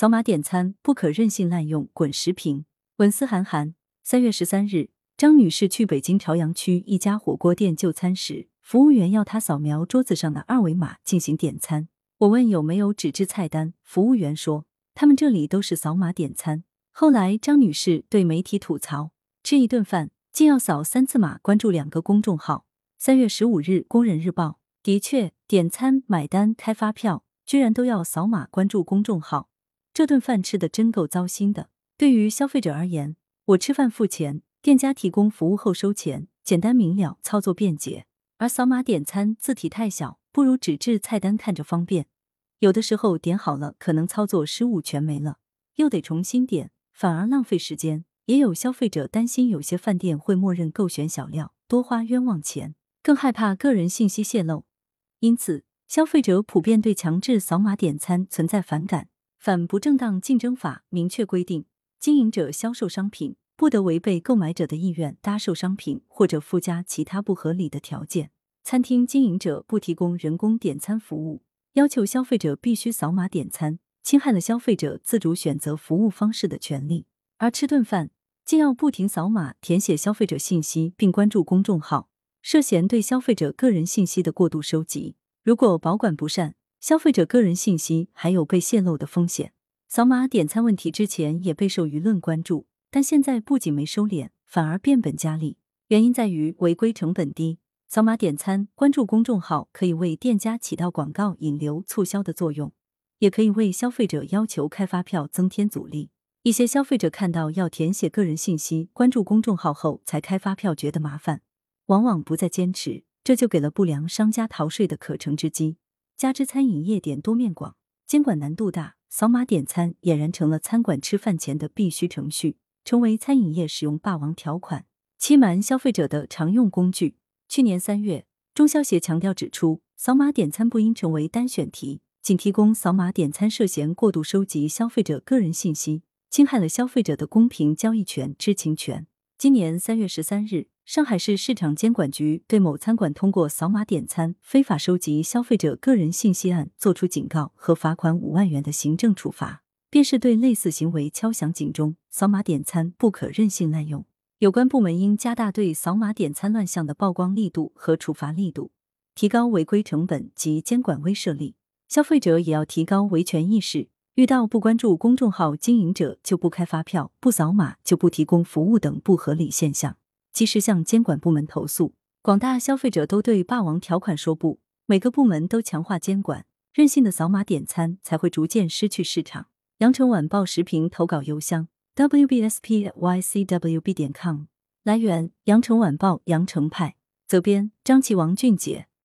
扫码点餐不可任性滥用，滚石屏。文思涵涵，三月十三日，张女士去北京朝阳区一家火锅店就餐时，服务员要她扫描桌子上的二维码进行点餐。我问有没有纸质菜单，服务员说他们这里都是扫码点餐。后来张女士对媒体吐槽，吃一顿饭竟要扫三次码，关注两个公众号。三月十五日，工人日报，的确，点餐、买单、开发票，居然都要扫码关注公众号。这顿饭吃的真够糟心的。对于消费者而言，我吃饭付钱，店家提供服务后收钱，简单明了，操作便捷。而扫码点餐字体太小，不如纸质菜单看着方便。有的时候点好了，可能操作失误全没了，又得重新点，反而浪费时间。也有消费者担心有些饭店会默认勾选小料，多花冤枉钱，更害怕个人信息泄露。因此，消费者普遍对强制扫码点餐存在反感。反不正当竞争法明确规定，经营者销售商品不得违背购买者的意愿搭售商品或者附加其他不合理的条件。餐厅经营者不提供人工点餐服务，要求消费者必须扫码点餐，侵害了消费者自主选择服务方式的权利。而吃顿饭竟要不停扫码填写消费者信息并关注公众号，涉嫌对消费者个人信息的过度收集。如果保管不善，消费者个人信息还有被泄露的风险。扫码点餐问题之前也备受舆论关注，但现在不仅没收敛，反而变本加厉。原因在于违规成本低。扫码点餐、关注公众号可以为店家起到广告引流促销的作用，也可以为消费者要求开发票增添阻力。一些消费者看到要填写个人信息、关注公众号后才开发票，觉得麻烦，往往不再坚持，这就给了不良商家逃税的可乘之机。加之餐饮业点多面广，监管难度大，扫码点餐俨然成了餐馆吃饭前的必须程序，成为餐饮业使用霸王条款欺瞒消费者的常用工具。去年三月，中消协强调指出，扫码点餐不应成为单选题，仅提供扫码点餐涉嫌过度收集消费者个人信息，侵害了消费者的公平交易权、知情权。今年三月十三日。上海市市场监管局对某餐馆通过扫码点餐非法收集消费者个人信息案作出警告和罚款五万元的行政处罚，便是对类似行为敲响警钟。扫码点餐不可任性滥用，有关部门应加大对扫码点餐乱象的曝光力度和处罚力度，提高违规成本及监管威慑力。消费者也要提高维权意识，遇到不关注公众号经营者就不开发票、不扫码就不提供服务等不合理现象。及时向监管部门投诉，广大消费者都对霸王条款说不，每个部门都强化监管，任性的扫码点餐才会逐渐失去市场。羊城晚报时评投稿邮箱：wbspycwb 点 com。来源：羊城晚报羊城派。责编：张琪、王俊杰。